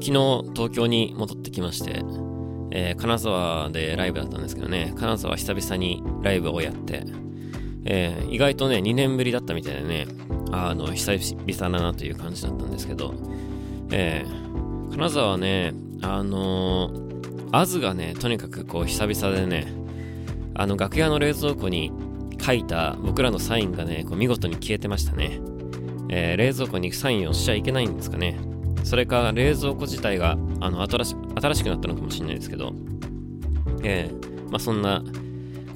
昨日東京に戻ってきまして、えー、金沢でライブだったんですけどね、金沢久々にライブをやって、えー、意外とね、2年ぶりだったみたいでね、あの、久々だなという感じだったんですけど、えー、金沢はね、あのー、アズがね、とにかくこう久々でね、あの楽屋の冷蔵庫に書いた僕らのサインがね、こう見事に消えてましたね。えー、冷蔵庫にサインをしちゃいけないんですかね。それか冷蔵庫自体があの新し新しくなったのかもしれないですけど、えー、まあ、そんな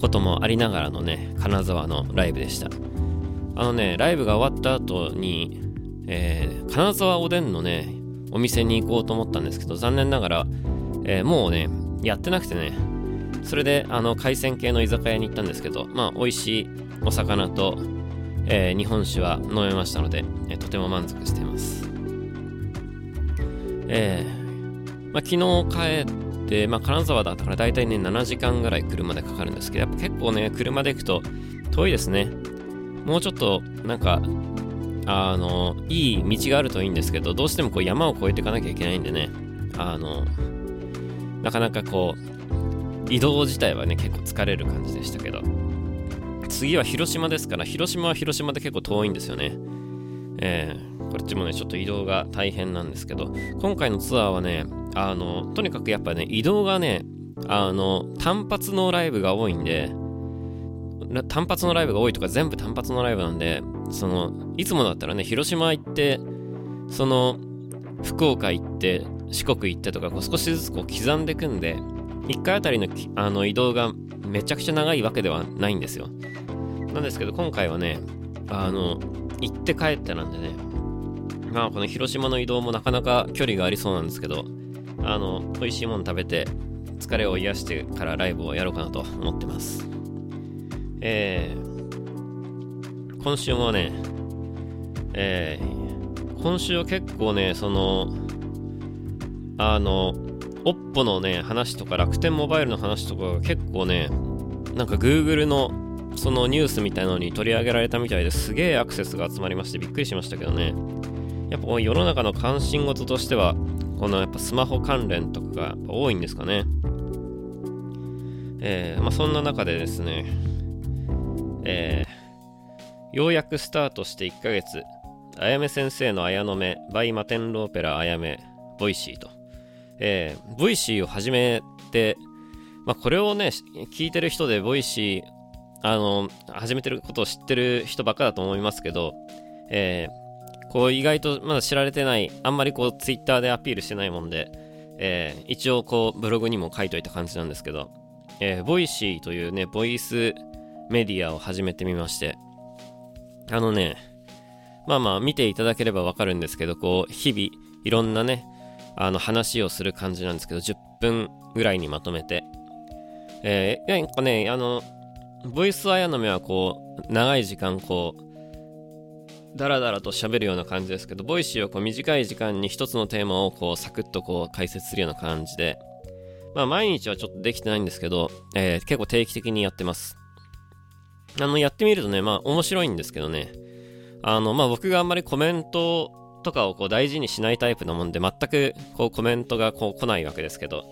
こともありながらのね、金沢のライブでした。あのね、ライブが終わった後に、えー、金沢おでんのね、お店に行こうと思ったんですけど、残念ながら、えー、もうね、やってなくてね、それで、あの、海鮮系の居酒屋に行ったんですけど、まあ、美味しいお魚と、えー、日本酒は飲めましたので、えー、とても満足しています。えー、まあ、昨日帰って、まあ、金沢だったから大体ね、7時間ぐらい車でかかるんですけど、やっぱ結構ね、車で行くと遠いですね。もうちょっと、なんか、あの、いい道があるといいんですけど、どうしてもこう山を越えていかなきゃいけないんでね、あの、なかなかこう、移動自体はね、結構疲れる感じでしたけど、次は広島ですから、広島は広島で結構遠いんですよね。えー、こっちもね、ちょっと移動が大変なんですけど、今回のツアーはね、あの、とにかくやっぱね、移動がね、あの、単発のライブが多いんで、単発のライブが多いとか全部単発のライブなんで、その、いつもだったらね、広島行って、その、福岡行って、四国行ってとか、こう少しずつこう刻んでいくんで、1回あたりのあの移動がめちゃくちゃ長いわけではないんですよ。なんですけど、今回はね、あの、行って帰ってなんでね、まあこの広島の移動もなかなか距離がありそうなんですけど、あの、美味しいもの食べて、疲れを癒してからライブをやろうかなと思ってます。えー、今週もね、えー、今週は結構ね、その、あの、おっぽのね、話とか楽天モバイルの話とかが結構ね、なんか Google のそのニュースみたいなのに取り上げられたみたいですげえアクセスが集まりましてびっくりしましたけどね。やっぱ世の中の関心事としては、このやっぱスマホ関連とかが多いんですかね。えー、まあそんな中でですね、えー、ようやくスタートして1ヶ月、彩雨先生のアヤノメ、by 摩天楼オペラ彩雨、Voicy と。えー、 Voicy を始めて、まあ、これをね、聞いてる人で Voicy あの、始めてることを知ってる人ばっかだと思いますけど、えー、こう意外とまだ知られてない、あんまりこうツイッターでアピールしてないもんで、えー、一応こうブログにも書いといた感じなんですけど、えー、 Voicy というね、ボイスメディアを始めてみまして、あのね、まあまあ見ていただければわかるんですけど、こう、日々いろんなね、あの話をする感じなんですけど、10分ぐらいにまとめて、えー、なんかね、あの、ボイスアヤノメはこう、長い時間こう、ダラダラと喋るような感じですけど、 Voicy はこう短い時間に一つのテーマをこうサクッとこう解説するような感じで、まあ毎日はちょっとできてないんですけど、えー、結構定期的にやってます。あの、やってみるとね、まあ面白いんですけどね、あの、まあ僕があんまりコメントとかをこう大事にしないタイプなもんで、全くこうコメントがこう来ないわけですけど、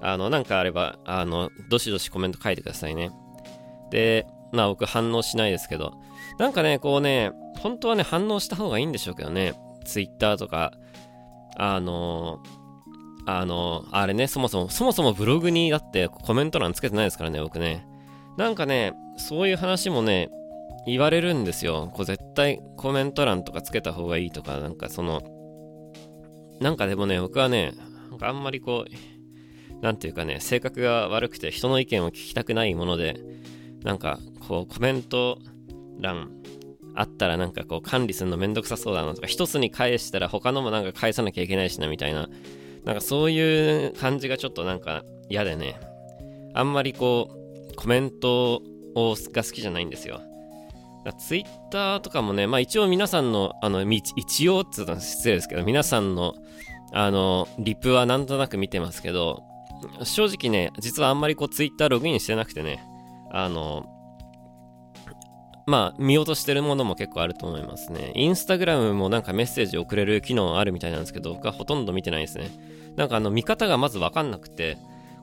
あの、なんかあれば、あの、どしどしコメント書いてくださいね。で、まあ僕反応しないですけど、なんかね、こうね、本当はね、反応した方がいいんでしょうけどね、Twitter とか、あのあのあれね、そもそも、そもそもブログにだってコメント欄つけてないですからね、僕ね。なんかね、そういう話もね、言われるんですよ。こう絶対コメント欄とかつけた方がいいとか、なんかその、なんかでもね、僕はね、なんかあんまりこう、なんていうかね、性格が悪くて人の意見を聞きたくないもので、なんかこうコメント欄あったらなんかこう管理するのめんどくさそうだなとか一つに返したら他のもなんか返さなきゃいけないしなみたいななんかそういう感じがちょっとなんか嫌でね。あんまりこうコメントをが好きじゃないんですよ。ツイッターとかもねまあ一応皆さんのあの一応っつうのは失礼ですけど皆さんのあのリプはなんとなく見てますけど正直ね実はあんまりこうツイッターログインしてなくてねあの、まあ、見落としてるものも結構あると思いますね。インスタグラムもなんかメッセージ送れる機能あるみたいなんですけど、僕はほとんど見てないですね。なんかあの見方がまず分かんなくて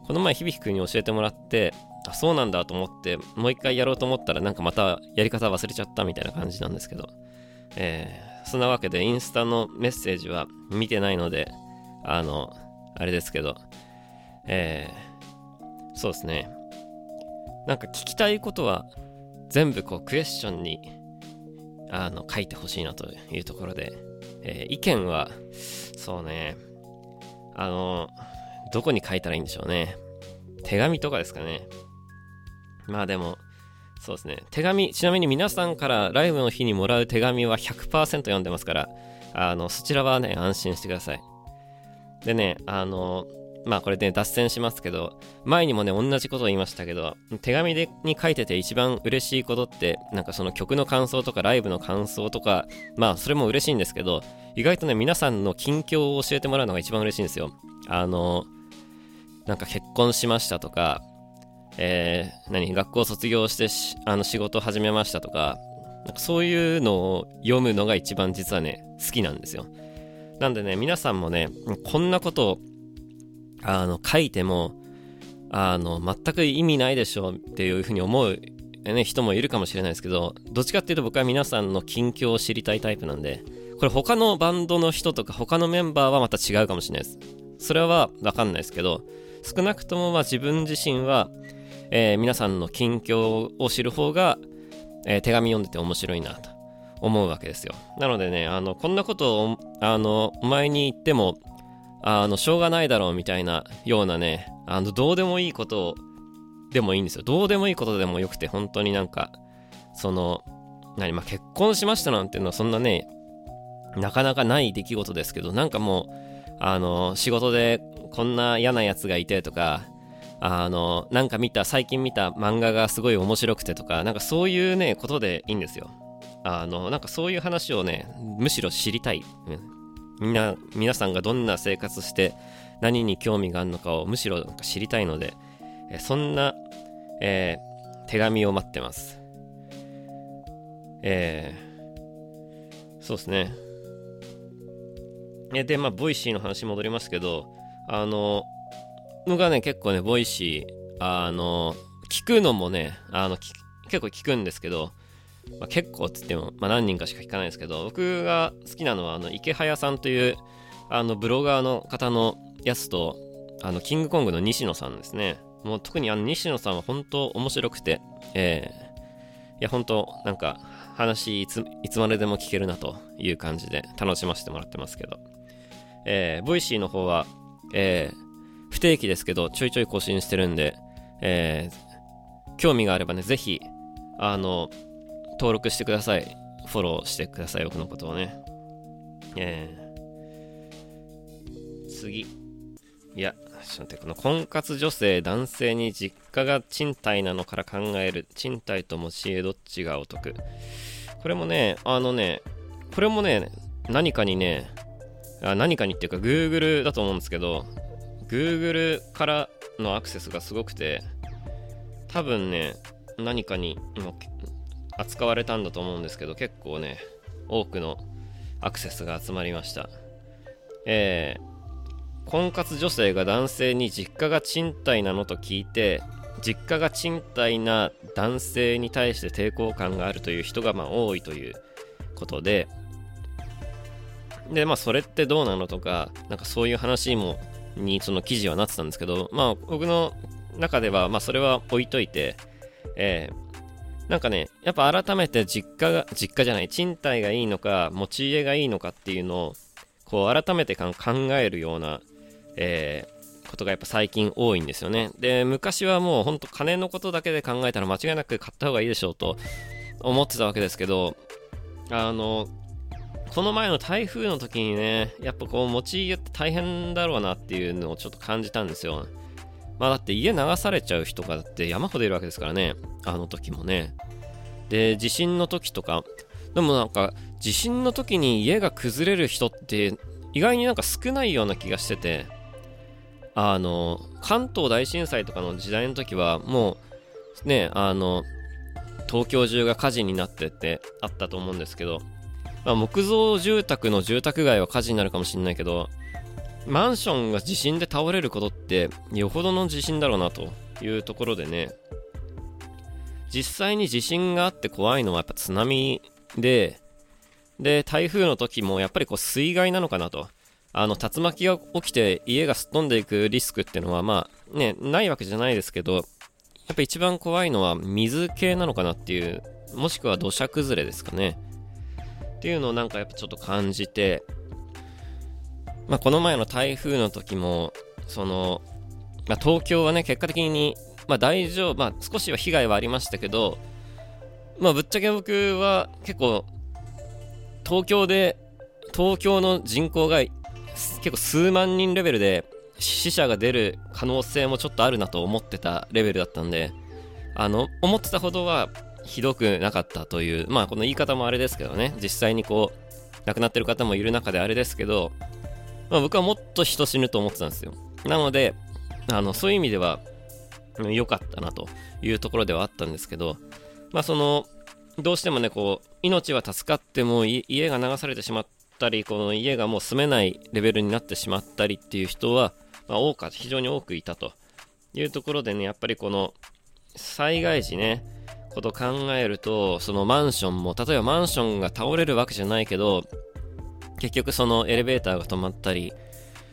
この前響くんに教えてもらってあそうなんだと思ってもう一回やろうと思ったらなんかまたやり方忘れちゃったみたいな感じなんですけどえー、そんなわけでインスタのメッセージは見てないのであのあれですけどえー、そうですねなんか聞きたいことは全部こうクエスチョンにあの書いてほしいなというところで、えー、意見はそうねあのどこに書いたらいいんでしょうね。手紙とかですかね。まあでもそうですね。手紙ちなみに皆さんからライブの日にもらう手紙は100%読んでますからあのそちらはね安心してください。でねあのまあこれね脱線しますけど前にもね同じことを言いましたけど手紙でに書いてて一番嬉しいことってなんかその曲の感想とかライブの感想とかまあそれも嬉しいんですけど意外とね皆さんの近況を教えてもらうのが一番嬉しいんですよ。あのなんか結婚しましたとかえー、何学校卒業してあの仕事始めましたとかなんかそういうのを読むのが一番実はね好きなんですよ。なんでね皆さんもねこんなことをあの書いてもあの全く意味ないでしょうっていうふうに思う、ね、人もいるかもしれないですけどどっちかっていうと僕は皆さんの近況を知りたいタイプなんでこれ他のバンドの人とか他のメンバーはまた違うかもしれないです。それは分かんないですけど少なくともまあ自分自身は、えー、皆さんの近況を知る方が、えー、手紙読んでて面白いなと思うわけですよ。なのでねあのこんなことをあのお前に言ってもあの、しょうがないだろうみたいなようなね、あの、どうでもいいことでもいいんですよ。どうでもいいことでもよくて、本当になんか、その、何、まあ、結婚しましたなんていうのはそんなね、なかなかない出来事ですけど、なんかもう、あの、仕事でこんな嫌なやつがいてとか、あの、なんか見た、最近見た漫画がすごい面白くてとか、なんかそういうね、ことでいいんですよ。あの、なんかそういう話をね、むしろ知りたい。みんな皆さんがどんな生活して何に興味があるのかをむしろ知りたいので、えそんな、えー、手紙を待ってます。えー、そうですね。で、まあ、 Voicy の話戻りますけど、あの、僕はね、結構ね、 Voicy、あの、聞くのもね、あの、結構聞くんですけど、まあ、結構っつっても、まあ、何人かしか聞かないですけど僕が好きなのはあのイケハヤさんというあのブロガーの方のやつとあのキングコングの西野さんですね。もう特にあの西野さんは本当面白くて、えー、いや本当なんか話いついつまででも聞けるなという感じで楽しませてもらってますけど、えー、 Voicy の方は、えー、不定期ですけどちょいちょい更新してるんで、えー、興味があればねぜひあの登録してください。フォローしてください、僕のことをね。えー、次。いや、ちょっと待って、この婚活女性、男性に実家が賃貸なのから考える、賃貸と持ち家どっちがお得。これもね、あのね、これもね、何かにね、あ何かにっていうか Google だと思うんですけど、Google からのアクセスがすごくて、多分ね、何かに扱われたんだと思うんですけど結構ね多くのアクセスが集まりました。えー、婚活女性が男性に実家が賃貸なのと聞いて実家が賃貸な男性に対して抵抗感があるという人がまあ多いということででまあそれってどうなのとかなんかそういう話もにその記事はなってたんですけどまあ僕の中ではまあそれは置いといてえー、なんかね、やっぱ改めて実家が、実家じゃない、賃貸がいいのか、持ち家がいいのかっていうのを、こう、改めて考えるような、えー、ことがやっぱ最近多いんですよね。で、昔はもうほんと金のことだけで考えたら間違いなく買った方がいいでしょうと思ってたわけですけど、あの、この前の台風の時にね、やっぱこう持ち家って大変だろうなっていうのをちょっと感じたんですよ。まあだって家流されちゃう人がだって山ほどいるわけですからね。あの時もね。で、地震の時とか、でもなんか、地震の時に家が崩れる人って意外になんか少ないような気がしてて、あの、関東大震災とかの時代の時はもう、ね、あの、東京中が火事になってってあったと思うんですけど、まあ、木造住宅の住宅街は火事になるかもしれないけど、マンションが地震で倒れることってよほどの地震だろうなというところでね。実際に地震があって怖いのはやっぱ津波でで台風の時もやっぱりこう水害なのかなと。あの竜巻が起きて家がすっ飛んでいくリスクっていうのはまあねないわけじゃないですけどやっぱ一番怖いのは水系なのかなっていうもしくは土砂崩れですかね。っていうのをなんかやっぱちょっと感じてまあ、この前の台風の時も、その、まあ、東京はね、結果的に、まあ、大丈夫、まあ、少しは被害はありましたけど、まあ、ぶっちゃけ僕は結構、東京で、東京の人口が結構数万人レベルで死者が出る可能性もちょっとあるなと思ってたレベルだったんで、あの、思ってたほどはひどくなかったという、まあこの言い方もあれですけどね、実際にこう、亡くなってる方もいる中であれですけど、まあ、僕はもっと人死ぬと思ってたんですよ。なので、あのそういう意味では良かったなというところではあったんですけど、まあその、どうしてもね、こう、命は助かっても家が流されてしまったり、この家がもう住めないレベルになってしまったりっていう人は、まあ、多か非常に多くいたというところでね、やっぱりこの災害時ね、こと考えると、そのマンションも、例えばマンションが倒れるわけじゃないけど、結局そのエレベーターが止まったり、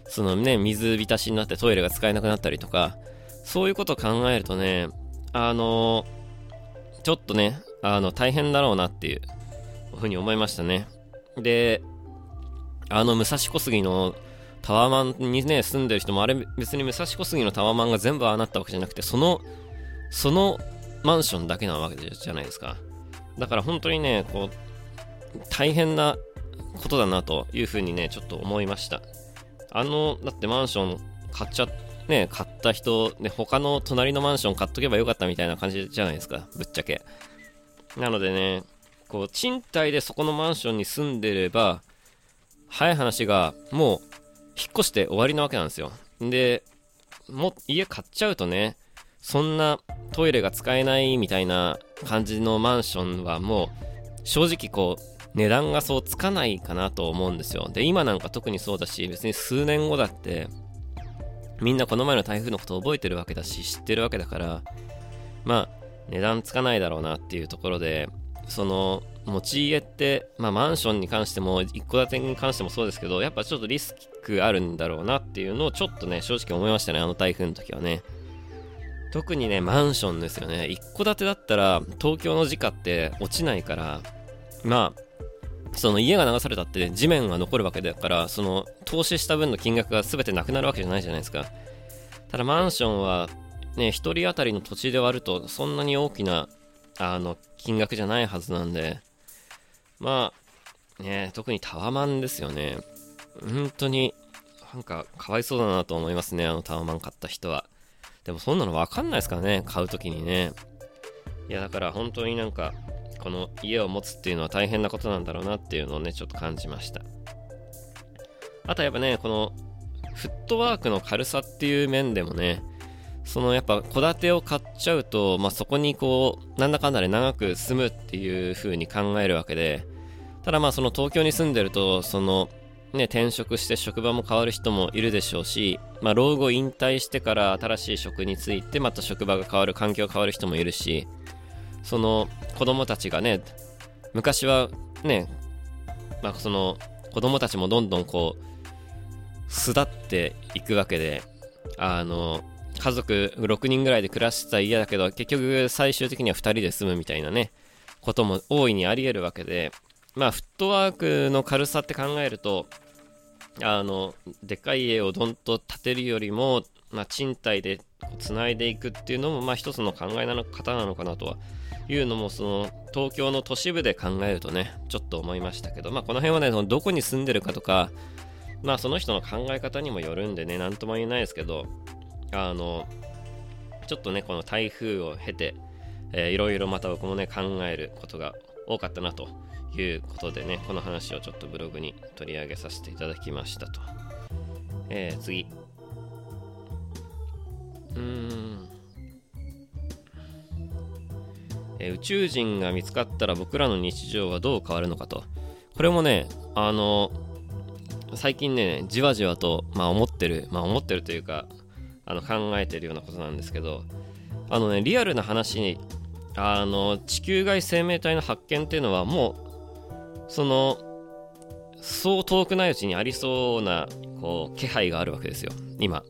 そのね、水浸しになってトイレが使えなくなったりとか、そういうことを考えるとね、あの、ちょっとね、あの、大変だろうなっていうふうに思いましたね。で、あの、武蔵小杉のタワマンにね、住んでる人も、あれ別に武蔵小杉のタワマンが全部ああなったわけじゃなくて、その、そのマンションだけなわけじゃないですか。だから本当にね、こう、大変なことだなというふうにね、ちょっと思いました。あの、だってマンション買っちゃ、ね、買った人、ね、他の隣のマンション買っとけばよかったみたいな感じじゃないですか、ぶっちゃけ。なのでね、こう、賃貸でそこのマンションに住んでれば、早い話が、もう、引っ越して終わりなわけなんですよ。で、も、家買っちゃうとね、そんなトイレが使えないみたいな感じのマンションはもう、正直こう、値段がそうつかないかなと思うんですよ。で、今なんか特にそうだし、別に数年後だって、みんなこの前の台風のこと覚えてるわけだし、知ってるわけだから、まあ、値段つかないだろうなっていうところで、その、持ち家って、まあ、マンションに関しても、一戸建てに関してもそうですけど、やっぱちょっとリスクあるんだろうなっていうのをちょっとね、正直思いましたね、あの台風の時はね。特にね、マンションですよね。一戸建てだったら、東京の時価って落ちないから、まあ、その家が流されたって地面が残るわけだからその投資した分の金額が全てなくなるわけじゃないじゃないですか。ただマンションはね1人当たりの土地で割るとそんなに大きなあの金額じゃないはずなんでまあね特にタワマンですよね。本当になんかかわいそうだなと思いますねあのタワマン買った人は。でもそんなの分かんないですからね買う時にね。いやだから本当になんかこの家を持つっていうのは大変なことなんだろうなっていうのをね、ちょっと感じました。あとやっぱね、このフットワークの軽さっていう面でもね、そのやっぱ戸建てを買っちゃうと、まあ、そこにこう、なんだかんだで長く住むっていう風に考えるわけで、ただまあその東京に住んでると、そのね、転職して職場も変わる人もいるでしょうし、まあ、老後引退してから新しい職に就いてまた職場が変わる環境が変わる人もいるしその子供たちがね、昔はね、まあ、その子供たちもどんどんこう、巣立っていくわけで、あの、家族6人ぐらいで暮らしてた家だけど、結局最終的には2人で住むみたいなね、ことも大いにあり得るわけで、まあ、フットワークの軽さって考えると、あの、でかい家をどんと建てるよりも、まあ、賃貸でつないでいくっていうのも、まあ、一つの考え方なのかなとはいうのもその東京の都市部で考えるとねちょっと思いましたけど、まあ、この辺はねそのどこに住んでるかとかまあその人の考え方にもよるんでね何とも言えないですけどあのちょっとねこの台風を経て、えー、いろいろまた僕もね考えることが多かったなということでねこの話をちょっとブログに取り上げさせていただきましたと、えー、次。うーん。え宇宙人が見つかったら僕らの日常はどう変わるのかと。これもね、あの、最近ねじわじわと、まあ、思ってるまあ思ってるというかあの考えてるようなことなんですけどあのねリアルな話にあの地球外生命体の発見っていうのはもうそのそう遠くないうちにありそうなこう気配があるわけですよ今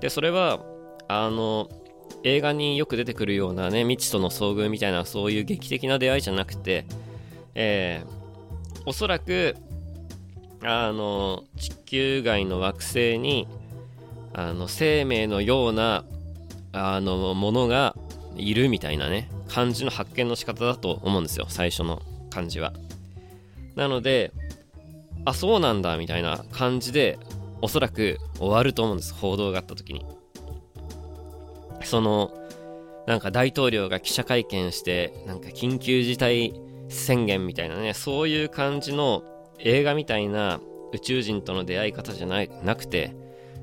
でそれはあの映画によく出てくるようなね未知との遭遇みたいなそういう劇的な出会いじゃなくてえー、おそらくあの地球外の惑星にあの生命のようなあのものがいるみたいなね感じの発見の仕方だと思うんですよ最初の感じは。なのであそうなんだみたいな感じでおそらく終わると思うんです報道があった時に。そのなんか大統領が記者会見してなんか緊急事態宣言みたいなねそういう感じの映画みたいな宇宙人との出会い方じゃないなくて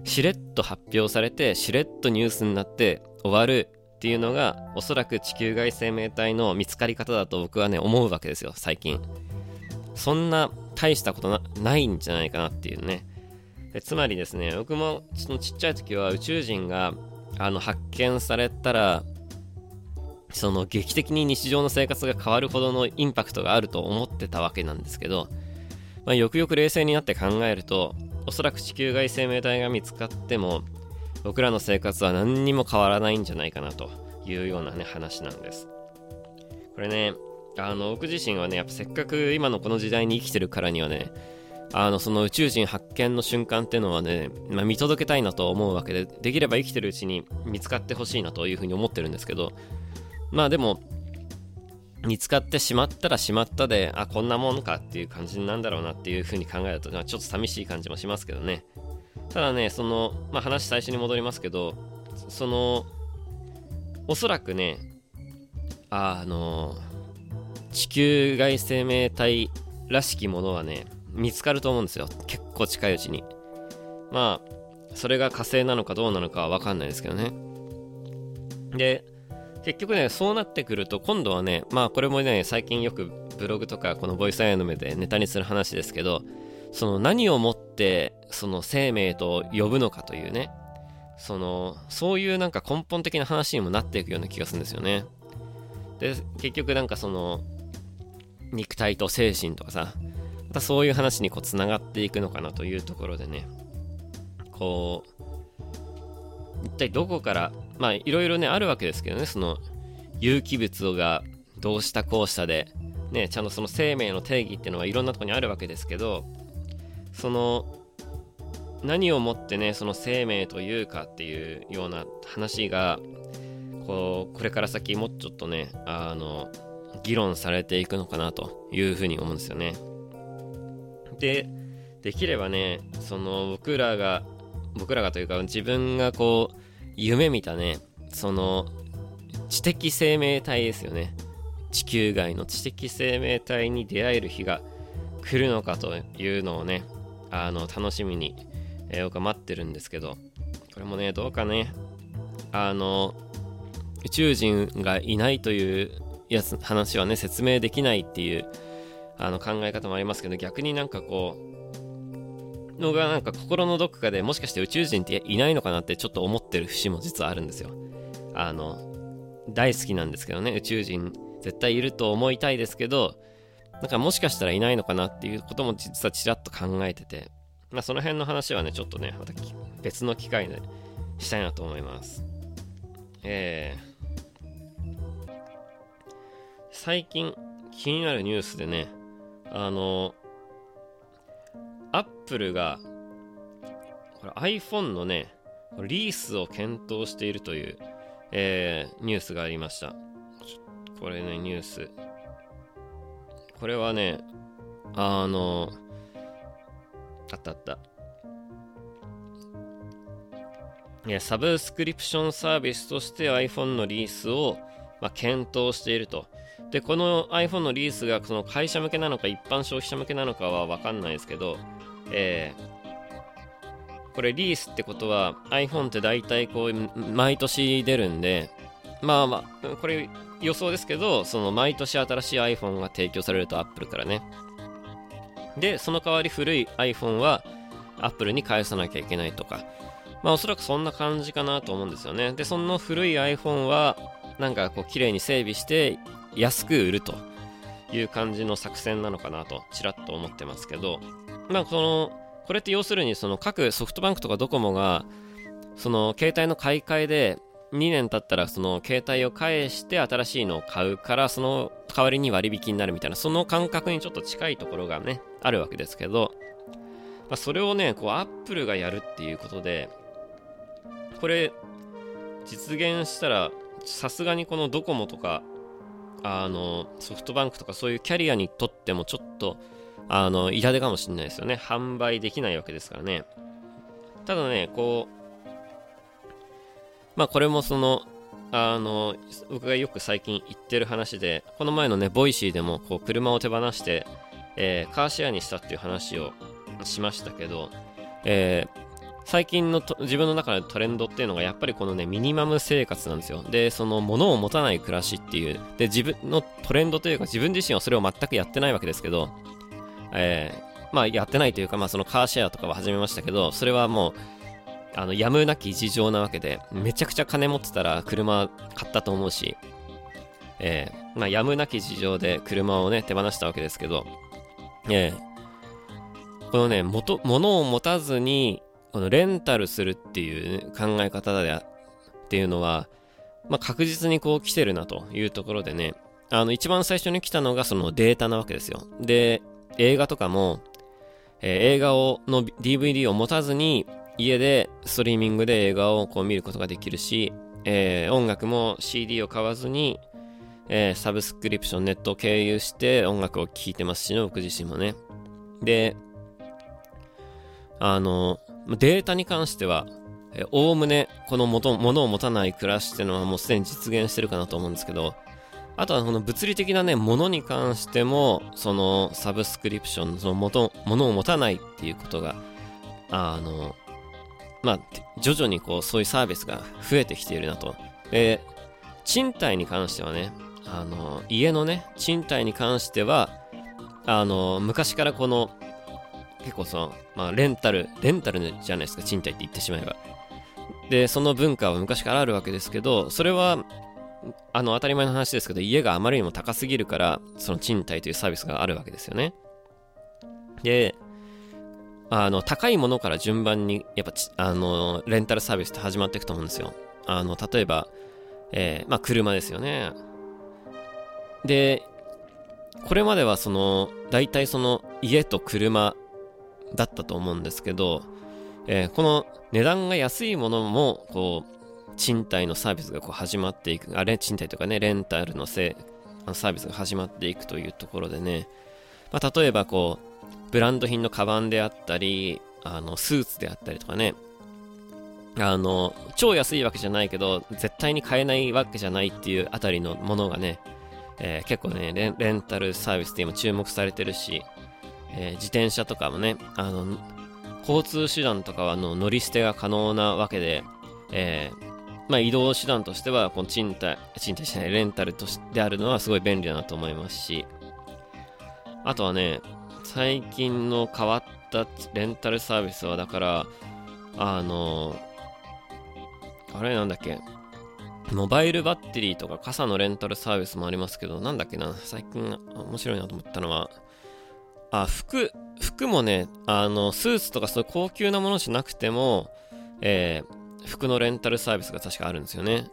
しれっと発表されてしれっとニュースになって終わるっていうのがおそらく地球外生命体の見つかり方だと僕はね思うわけですよ最近。そんな大したことないんじゃないかなっていうね。でつまりですね僕もそのちっちゃい時は宇宙人があの発見されたらその劇的に日常の生活が変わるほどのインパクトがあると思ってたわけなんですけど、まあ、よくよく冷静になって考えるとおそらく地球外生命体が見つかっても僕らの生活は何にも変わらないんじゃないかなというようなね話なんです。これねあの僕自身はねやっぱせっかく今のこの時代に生きてるからにはねあのその宇宙人発見の瞬間っていうのはね、まあ、見届けたいなと思うわけでできれば生きてるうちに見つかってほしいなというふうに思ってるんですけどまあでも見つかってしまったらしまったであこんなもんかっていう感じなんだろうなっていうふうに考えるとちょっと寂しい感じもしますけどね。ただねその、まあ、話最初に戻りますけどそのおそらくねあの地球外生命体らしきものはね見つかると思うんですよ。結構近いうちに。まあそれが火星なのかどうなのかは分かんないですけどね。で結局ね、そうなってくると、今度はね、まあこれもね、最近よくブログとかこのボイスアイアの目でネタにする話ですけど、その何をもってその生命と呼ぶのかというね、その、そういうなんか根本的な話にもなっていくような気がするんですよね。で、結局なんかその、肉体と精神とかさ、またそういう話にこう繋がっていくのかなというところでね、こう、一体どこからまあいろいろねあるわけですけどね。その有機物がどうしたこうしたでねちゃんとその生命の定義っていうのはいろんなとこにあるわけですけどその何をもってねその生命というかっていうような話がこうこれから先もうちょっとねあの議論されていくのかなというふうに思うんですよね。でできればねその僕らが僕らがというか自分がこう夢見たねその知的生命体ですよね。地球外の知的生命体に出会える日が来るのかというのをねあの楽しみに、えー、僕は待ってるんですけどこれもねどうかねあの宇宙人がいないというやつ話はね説明できないっていうあの考え方もありますけど逆になんかこうのがなんか心のどこかでもしかして宇宙人っていないのかなってちょっと思ってる節も実はあるんですよ。あの、大好きなんですけどね、宇宙人絶対いると思いたいですけど、なんかもしかしたらいないのかなっていうことも実はちらっと考えてて、まあその辺の話はね、ちょっとね、また別の機会でしたいなと思います。えー、最近気になるニュースでね、あの、アップルがこれ iPhone のねリースを検討しているという、えー、ニュースがありました。これねニュース。これはねあのあったあった。サブスクリプションサービスとして iPhone のリースを、まあ、検討していると。でこの iPhone のリースがその会社向けなのか一般消費者向けなのかは分かんないですけどえー、これリースってことは iPhone って大体こう毎年出るんでまあまあこれ予想ですけどその毎年新しい iPhone が提供されると Apple からねでその代わり古い iPhone はアップルに返さなきゃいけないとか、まあおそらくそんな感じかなと思うんですよね。で、その古い iPhone は、なんかこう綺麗に整備して安く売るという感じの作戦なのかなと、ちらっと思ってますけど、まあその、これって要するにその各ソフトバンクとかドコモが、その携帯の買い替えで2年経ったらその携帯を返して新しいのを買うからその代わりに割引になるみたいなその感覚にちょっと近いところがねあるわけですけど、まあ、それをねこうアップルがやるっていうことでこれ実現したらさすがにこのドコモとかあのソフトバンクとかそういうキャリアにとってもちょっとあの痛手かもしれないですよね。販売できないわけですからね。ただねこうまあこれもそのあの僕がよく最近言ってる話でこの前のね Voicy でもこう車を手放して、えー、カーシェアにしたっていう話をしましたけど、えー、最近の自分の中でトレンドっていうのがやっぱりこのねミニマム生活なんですよ。でその物を持たない暮らしっていう。で自分のトレンドというか自分自身はそれを全くやってないわけですけど、えー、まあやってないというかまあそのカーシェアとかは始めましたけどそれはもうあのやむなき事情なわけでめちゃくちゃ金持ってたら車買ったと思うしえー、まあやむなき事情で車をね手放したわけですけどえー、このね元物を持たずにこのレンタルするっていう、考え方でっていうのは、まあ、確実にこう来てるなというところでね、あの一番最初に来たのがそのデータなわけですよ。で、映画とかも、えー、映画をの DVD を持たずに家でストリーミングで映画をこう見ることができるし、えー、音楽も CD を買わずに、えー、サブスクリプションネットを経由して音楽を聴いてますしね、僕自身もね。で、あの、データに関しては、おおむねこの元物を持たない暮らしっていうのはもうすでに実現してるかなと思うんですけど、あとはこの物理的なね、ものに関しても、そのサブスクリプション、その元、物を持たないっていうことが、あの、まあ、徐々にこう、そういうサービスが増えてきているなと。で、賃貸に関してはね、あの、家のね、賃貸に関しては、あの、昔からこの、結構その、まあ、レンタル、レンタルじゃないですか、賃貸って言ってしまえば。で、その文化は昔からあるわけですけど、それは、あの、当たり前の話ですけど、家があまりにも高すぎるから、その賃貸というサービスがあるわけですよね。で、あの、高いものから順番に、やっぱ、あの、レンタルサービスって始まっていくと思うんですよ。あの、例えば、えー、まあ、車ですよね。で、これまではその、大体その、家と車だったと思うんですけど、えー、この値段が安いものも、こう、賃貸のサービスがこう始まっていく、あれ、賃貸とかね、レンタルのせいサービスが始まっていくというところでね、まあ、例えばこう、ブランド品のカバンであったり、あの、スーツであったりとかね、あの、超安いわけじゃないけど、絶対に買えないわけじゃないっていうあたりのものがね、えー、結構ねレン、レンタルサービスって今注目されてるし、えー、自転車とかもね、あの、交通手段とかはあの乗り捨てが可能なわけで、えー、まあ、移動手段としては、この賃貸、賃貸しない、レンタルとしてあるのはすごい便利だなと思いますし、あとはね、最近の変わったレンタルサービスは、だから、あの、あれなんだっけ、モバイルバッテリーとか傘のレンタルサービスもありますけど、なんだっけな、最近面白いなと思ったのは、あ、服、服もね、あの、スーツとかそういう高級なものじゃなくても、えー、服のレンタルサービスが確かあるんですよね。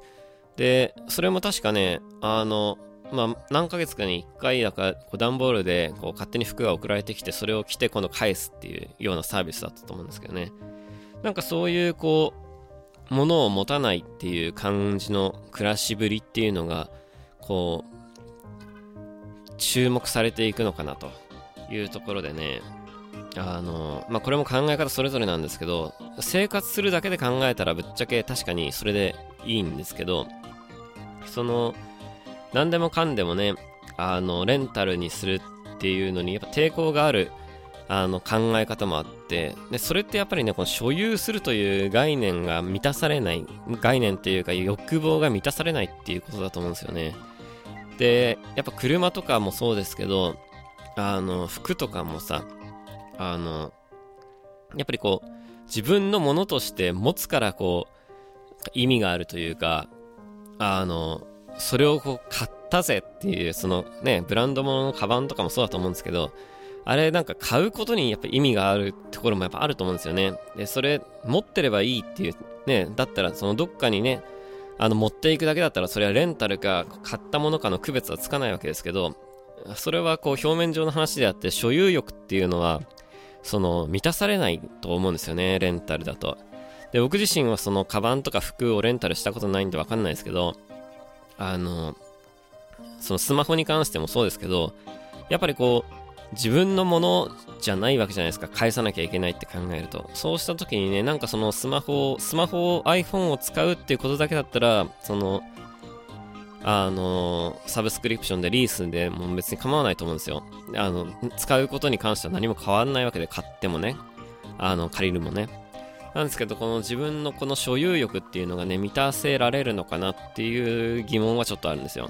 で、それも確かね、あの、まあ、何ヶ月かに1回だか、こう段ボールでこう勝手に服が送られてきて、それを着て今度返すっていうようなサービスだったと思うんですけどね。なんかそういうこう、物を持たないっていう感じの暮らしぶりっていうのが、こう、注目されていくのかなというところでね、あの、まあ、これも考え方それぞれなんですけど、生活するだけで考えたらぶっちゃけ確かにそれでいいんですけど、その、何でもかんでもね、あの、レンタルにするっていうのにやっぱ抵抗がある、あの、考え方もあって、で、それってやっぱりね、この所有するという概念が満たされない、概念っていうか欲望が満たされないっていうことだと思うんですよね。で、やっぱ車とかもそうですけど、あの、服とかもさ、あの、やっぱりこう、自分のものとして持つからこう、意味があるというか、あの、それをこう買ったぜっていう、そのね、ブランド物のカバンとかもそうだと思うんですけど、あれなんか買うことにやっぱ意味があるところもやっぱあると思うんですよね。で、それ持ってればいいっていう、ね、だったらそのどっかにね、あの持っていくだけだったらそれはレンタルか買ったものかの区別はつかないわけですけど、それはこう表面上の話であって所有欲っていうのはその満たされないと思うんですよね、レンタルだと。で、僕自身はそのカバンとか服をレンタルしたことないんでわかんないですけど、あの、そのスマホに関してもそうですけど、やっぱりこう、自分のものじゃないわけじゃないですか。返さなきゃいけないって考えると。そうした時にね、なんかそのスマホを、スマホを、iPhone を使うっていうことだけだったら、その、あの、サブスクリプションでリースでも別に構わないと思うんですよ。あの、使うことに関しては何も変わんないわけで、買ってもね、あの、借りるもね。なんですけど、この自分のこの所有欲っていうのがね、満たせられるのかなっていう疑問はちょっとあるんですよ。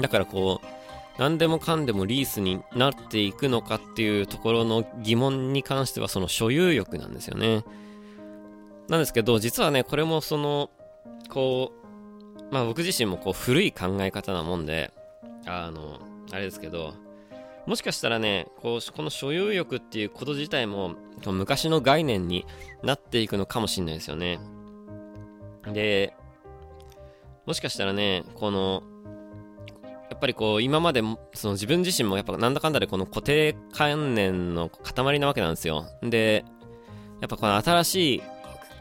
だからこう、何でもかんでもリースになっていくのかっていうところの疑問に関してはその所有欲なんですよね。なんですけど、実はね、これもその、こう、まあ僕自身もこう古い考え方なもんで、あの、あれですけど、もしかしたらね、こう、この所有欲っていうこと自体も、昔の概念になっていくのかもしれないですよね。で、もしかしたらね、この、やっぱりこう、今までその自分自身もやっぱなんだかんだでこの固定観念の塊なわけなんですよ。で、やっぱこの新しい、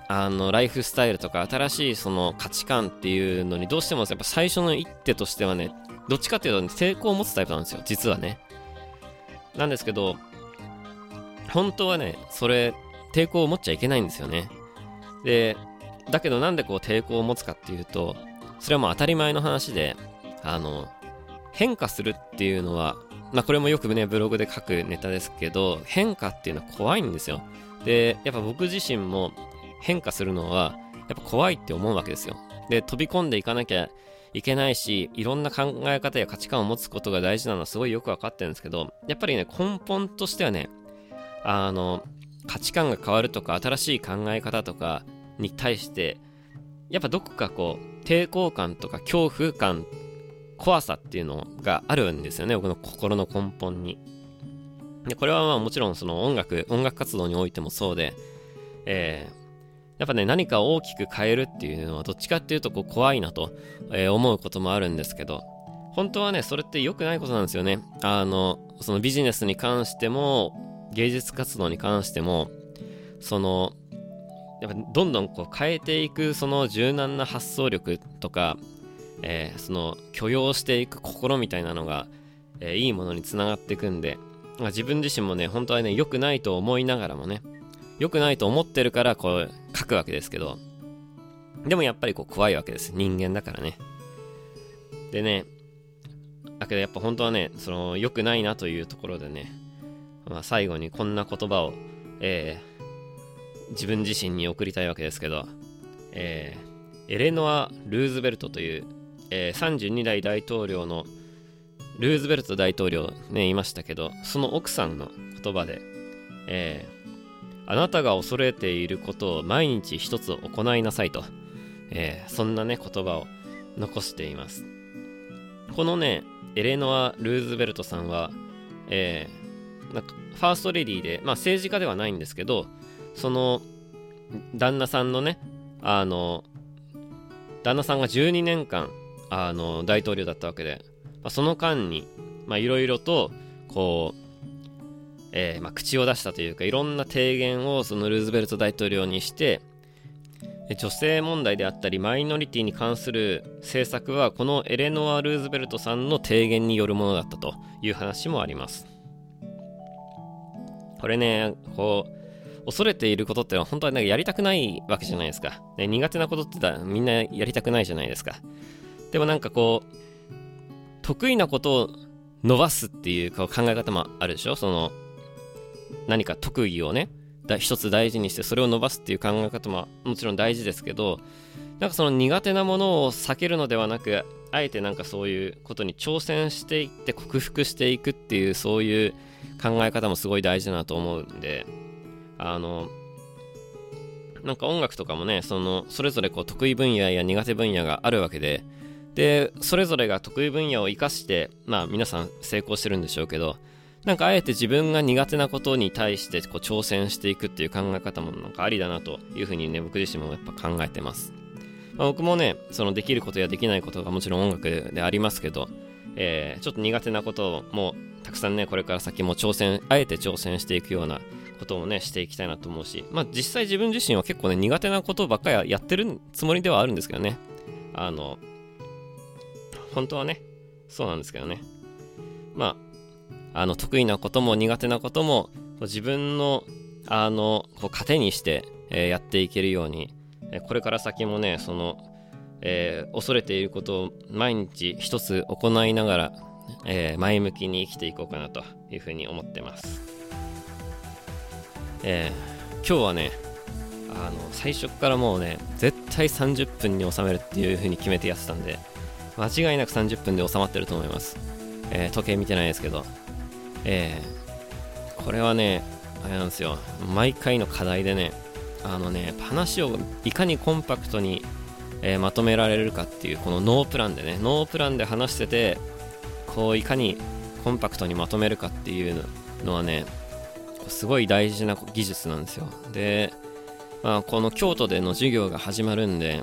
あの、ライフスタイルとか新しいその価値観っていうのにどうしてもやっぱ最初の一手としてはね、どっちかっていうと、ね、抵抗を持つタイプなんですよ、実はね。なんですけど、本当はね、それ、抵抗を持っちゃいけないんですよね。で、だけどなんでこう抵抗を持つかっていうと、それはもう当たり前の話で、あの、変化するっていうのは、まあこれもよくね、ブログで書くネタですけど、変化っていうのは怖いんですよ。で、やっぱ僕自身も変化するのは、やっぱ怖いって思うわけですよ。で、飛び込んでいかなきゃいけないし、いろんな考え方や価値観を持つことが大事なのはすごいよくわかってるんですけど、やっぱりね、根本としてはね、あの、価値観が変わるとか、新しい考え方とかに対して、やっぱどこかこう、抵抗感とか恐怖感怖さっていうのがあるんですよね、僕の心の根本に。で、これはまあもちろんその音楽、音楽活動においてもそうで、えー、やっぱね、何か大きく変えるっていうのはどっちかっていうとこう怖いなと、えー、思うこともあるんですけど、本当はね、それって良くないことなんですよね。あの、そのビジネスに関しても、芸術活動に関しても、その、やっぱどんどんこう変えていくその柔軟な発想力とか、えー、その許容していく心みたいなのが、えー、いいものにつながっていくんで、自分自身もね、本当はね、良くないと思いながらもね、良くないと思ってるからこう書くわけですけど、でもやっぱりこう怖いわけです。人間だからね。でね、だけどやっぱ本当はね、その良くないなというところでね、まあ、最後にこんな言葉を、えー、自分自身に送りたいわけですけど、えー、エレノア・ルーズベルトというえー、32代大統領のルーズベルト大統領ね、いましたけど、その奥さんの言葉で、えー、あなたが恐れていることを毎日一つ行いなさいと、えー、そんなね、言葉を残しています。このね、エレノア・ルーズベルトさんは、えー、なんかファーストレディーで、まあ政治家ではないんですけど、その旦那さんのね、あの、旦那さんが12年間、あの大統領だったわけで、まあ、その間にいろいろとこう、えー、まあ、口を出したというかいろんな提言をそのルーズベルト大統領にして女性問題であったりマイノリティに関する政策はこのエレノア・ルーズベルトさんの提言によるものだったという話もあります。これねこう恐れていることってのは本当はなんかやりたくないわけじゃないですか、ね、苦手なことってみんなやりたくないじゃないですか。でもなんかこう、得意なことを伸ばすっていう考え方もあるでしょ？その、何か特技をね、一つ大事にしてそれを伸ばすっていう考え方ももちろん大事ですけど、なんかその苦手なものを避けるのではなく、あえてなんかそういうことに挑戦していって克服していくっていうそういう考え方もすごい大事だなと思うんで、あのなんか音楽とかもねそのそれぞれこう得意分野や苦手分野があるわけででそれぞれが得意分野を生かしてまあ皆さん成功してるんでしょうけどなんかあえて自分が苦手なことに対してこう挑戦していくっていう考え方もなんかありだなというふうにね僕自身もやっぱ考えてます、まあ、僕もねそのできることやできないことがもちろん音楽でありますけど、えー、ちょっと苦手なこともたくさんねこれから先も挑戦あえて挑戦していくようなことをねしていきたいなと思うしまあ実際自分自身は結構ね苦手なことばっかりやってるつもりではあるんですけどね。あの本当はねそうなんですけどね。まああの得意なことも苦手なことも自分のあのこう糧にして、えー、やっていけるように、えこれから先もねその、えー、恐れていることを毎日一つ行いながら、えー、前向きに生きていこうかなというふうに思ってます、え今日はねあの最初からもうね絶対30分に収めるっていうふうに決めてやってたんで間違いなく30分で収まってると思います、え時計見てないですけど。えー、これはね、あれなんですよ、毎回の課題でね、あのね、話をいかにコンパクトに、えー、まとめられるかっていう、このノープランでね、ノープランで話してて、こういかにコンパクトにまとめるかっていうのはね、すごい大事な技術なんですよ。で、まあ、この京都での授業が始まるんで、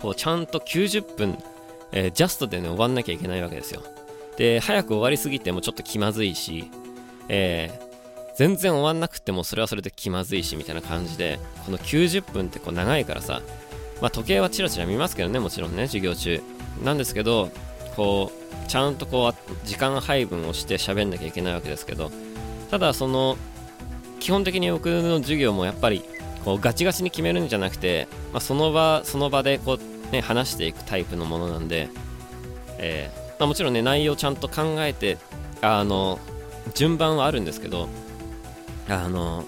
こうちゃんと90分、えー、ジャストでね、終わんなきゃいけないわけですよ。で、早く終わりすぎてもちょっと気まずいし、えー、全然終わんなくてもそれはそれで気まずいしみたいな感じで、この90分ってこう長いからさ、まあ時計はチラチラ見ますけどね、もちろんね、授業中。なんですけど、こう、ちゃんとこう、時間配分をして喋んなきゃいけないわけですけど、ただその、基本的に僕の授業もやっぱり、こうガチガチに決めるんじゃなくて、まあ、その場その場でこう、ね、話していくタイプのものなんで、えーまあ、もちろんね内容ちゃんと考えてあの順番はあるんですけどあの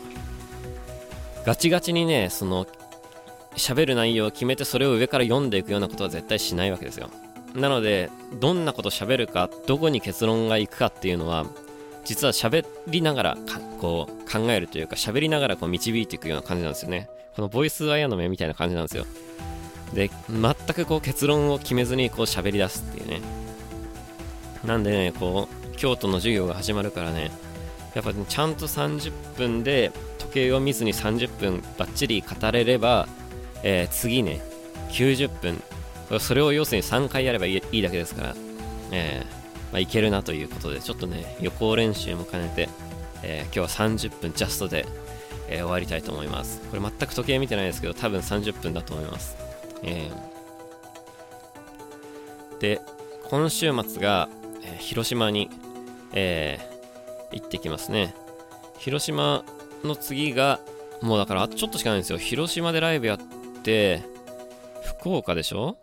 ガチガチにねその喋る内容を決めてそれを上から読んでいくようなことは絶対しないわけですよ。なのでどんなこと喋るかどこに結論がいくかっていうのは実は喋りながらこう考えるというか喋りながらこう導いていくような感じなんですよね。このボイスアイアの目みたいな感じなんですよ。で全くこう結論を決めずにこう喋り出すっていうね。なんでね、こう、京都の授業が始まるからね、やっぱ、ね、ちゃんと30分で時計を見ずに30分ばっちり語れれば、えー、次ね、90分、それを要するに3回やればいいだけですから、えー、まあ、いけるなということで、ちょっとね、予行練習も兼ねて、えー、今日は30分ジャストで、えー、終わりたいと思います。これ全く時計見てないですけど、多分30分だと思います。えー、で、今週末が、え、広島に、えー、行ってきますね。広島の次が、もうだからあとちょっとしかないんですよ。広島でライブやって、福岡でしょ？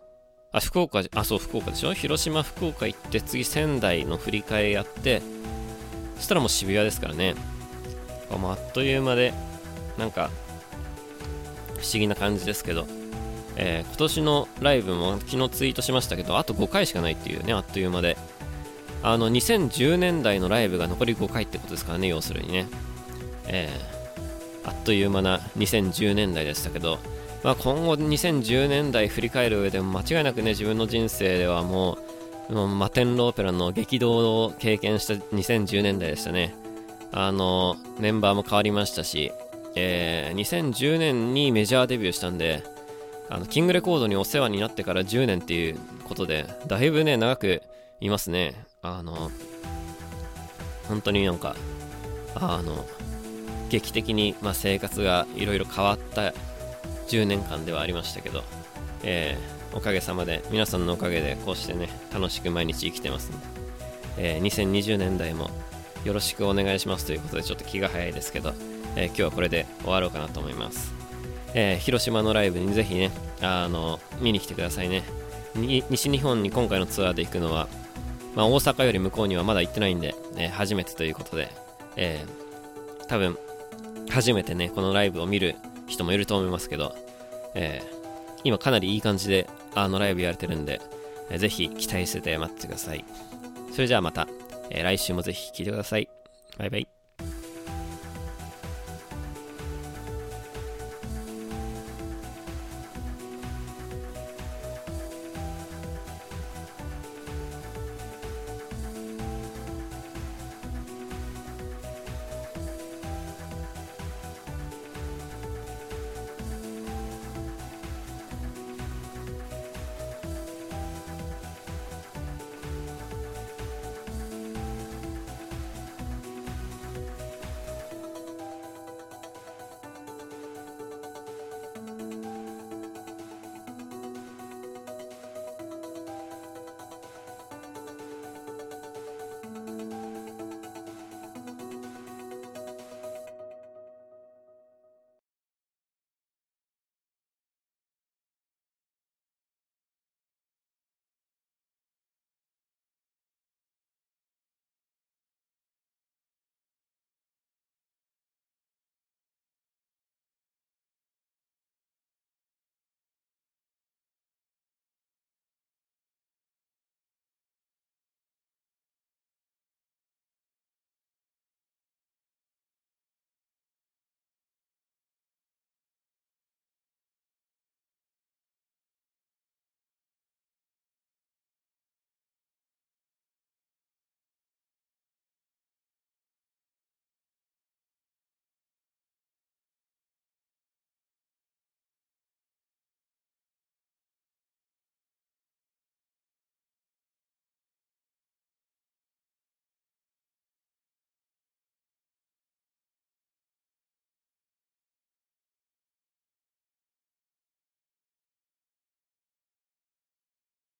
あ、福岡、あ、そう、福岡でしょ？広島、福岡行って、次仙台の振り替えやって、そしたらもう渋谷ですからね。あもうあっという間で、なんか、不思議な感じですけど、えー、今年のライブも昨日ツイートしましたけど、あと5回しかないっていうね、あっという間で。あの2010年代のライブが残り5回ってことですからね要するにね、えー、あっという間な2010年代でしたけど、まあ、今後2010年代振り返る上でも間違いなくね自分の人生ではもうもうマテンローペラの激動を経験した2010年代でしたね。あのメンバーも変わりましたし、えー、2010年にメジャーデビューしたんであのキングレコードにお世話になってから10年っていうことでだいぶね長くいますね。あの、本当になんか、あの、劇的に、まあ、生活がいろいろ変わった10年間ではありましたけど、えー、おかげさまで、皆さんのおかげでこうしてね、楽しく毎日生きてますんで、えー、2020年代もよろしくお願いしますということで、ちょっと気が早いですけど、えー、今日はこれで終わろうかなと思います。え、広島のライブにぜひね、あの、見に来てくださいね。西日本に今回のツアーで行くのは、まあ、大阪より向こうにはまだ行ってないんで、えー、初めてということで、えー、多分、初めてね、このライブを見る人もいると思いますけど、えー、今かなりいい感じで、あのライブやれてるんで、えー、ぜひ期待してて待ってください。それじゃあまた、えー、来週もぜひ聴いてください。バイバイ。